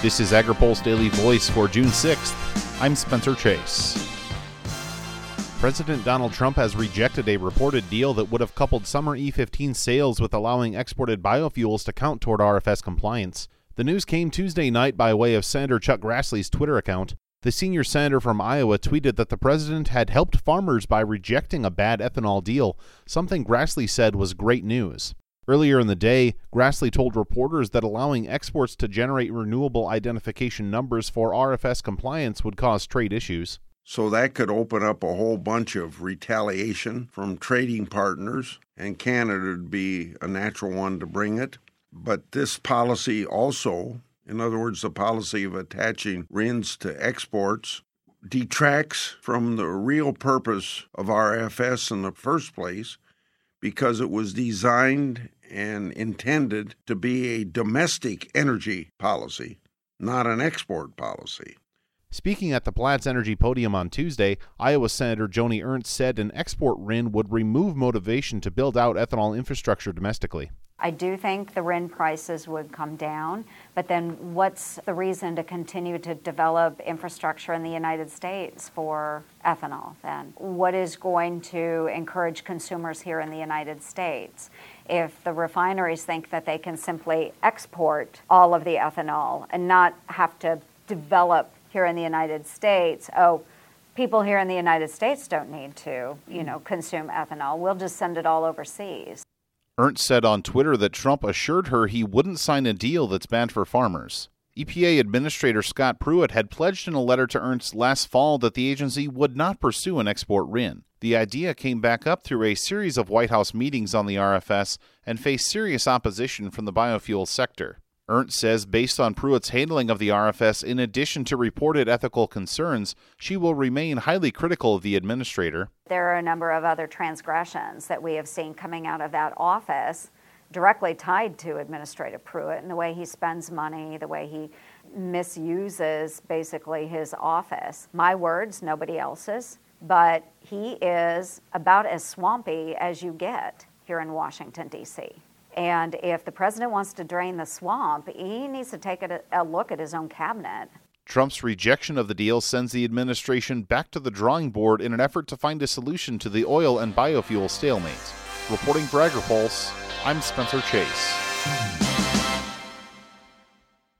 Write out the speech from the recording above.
This is AgriPulse Daily Voice for June 6th. I'm Spencer Chase. President Donald Trump has rejected a reported deal that would have coupled summer E15 sales with allowing exported biofuels to count toward RFS compliance. The news came Tuesday night by way of Senator Chuck Grassley's Twitter account. The senior senator from Iowa tweeted that the president had helped farmers by rejecting a bad ethanol deal, something Grassley said was great news. Earlier in the day, Grassley told reporters that allowing exports to generate renewable identification numbers for RFS compliance would cause trade issues. So that could open up a whole bunch of retaliation from trading partners, and Canada would be a natural one to bring it. But this policy also, in other words, the policy of attaching RINs to exports, detracts from the real purpose of RFS in the first place because it was designed and intended to be a domestic energy policy, not an export policy. Speaking at the Platts Energy Podium on Tuesday, Iowa Senator Joni Ernst said an export RIN would remove motivation to build out ethanol infrastructure domestically. I do think the RIN prices would come down, but then what's the reason to continue to develop infrastructure in the United States for ethanol then? What is going to encourage consumers here in the United States? If the refineries think that they can simply export all of the ethanol and not have to develop here in the United States, oh, people here in the United States don't need to, you mm-hmm. know, consume ethanol. We'll just send it all overseas. Ernst said on Twitter that Trump assured her he wouldn't sign a deal that's bad for farmers. EPA Administrator Scott Pruitt had pledged in a letter to Ernst last fall that the agency would not pursue an export RIN. The idea came back up through a series of White House meetings on the RFS and faced serious opposition from the biofuel sector. Ernst says, based on Pruitt's handling of the RFS, in addition to reported ethical concerns, she will remain highly critical of the administrator. There are a number of other transgressions that we have seen coming out of that office directly tied to Administrator Pruitt and the way he spends money, the way he misuses basically his office. My words, nobody else's, but he is about as swampy as you get here in Washington, D.C. And if the president wants to drain the swamp, he needs to take a, a look at his own cabinet. Trump's rejection of the deal sends the administration back to the drawing board in an effort to find a solution to the oil and biofuel stalemate. Reporting for AgriPulse, I'm Spencer Chase.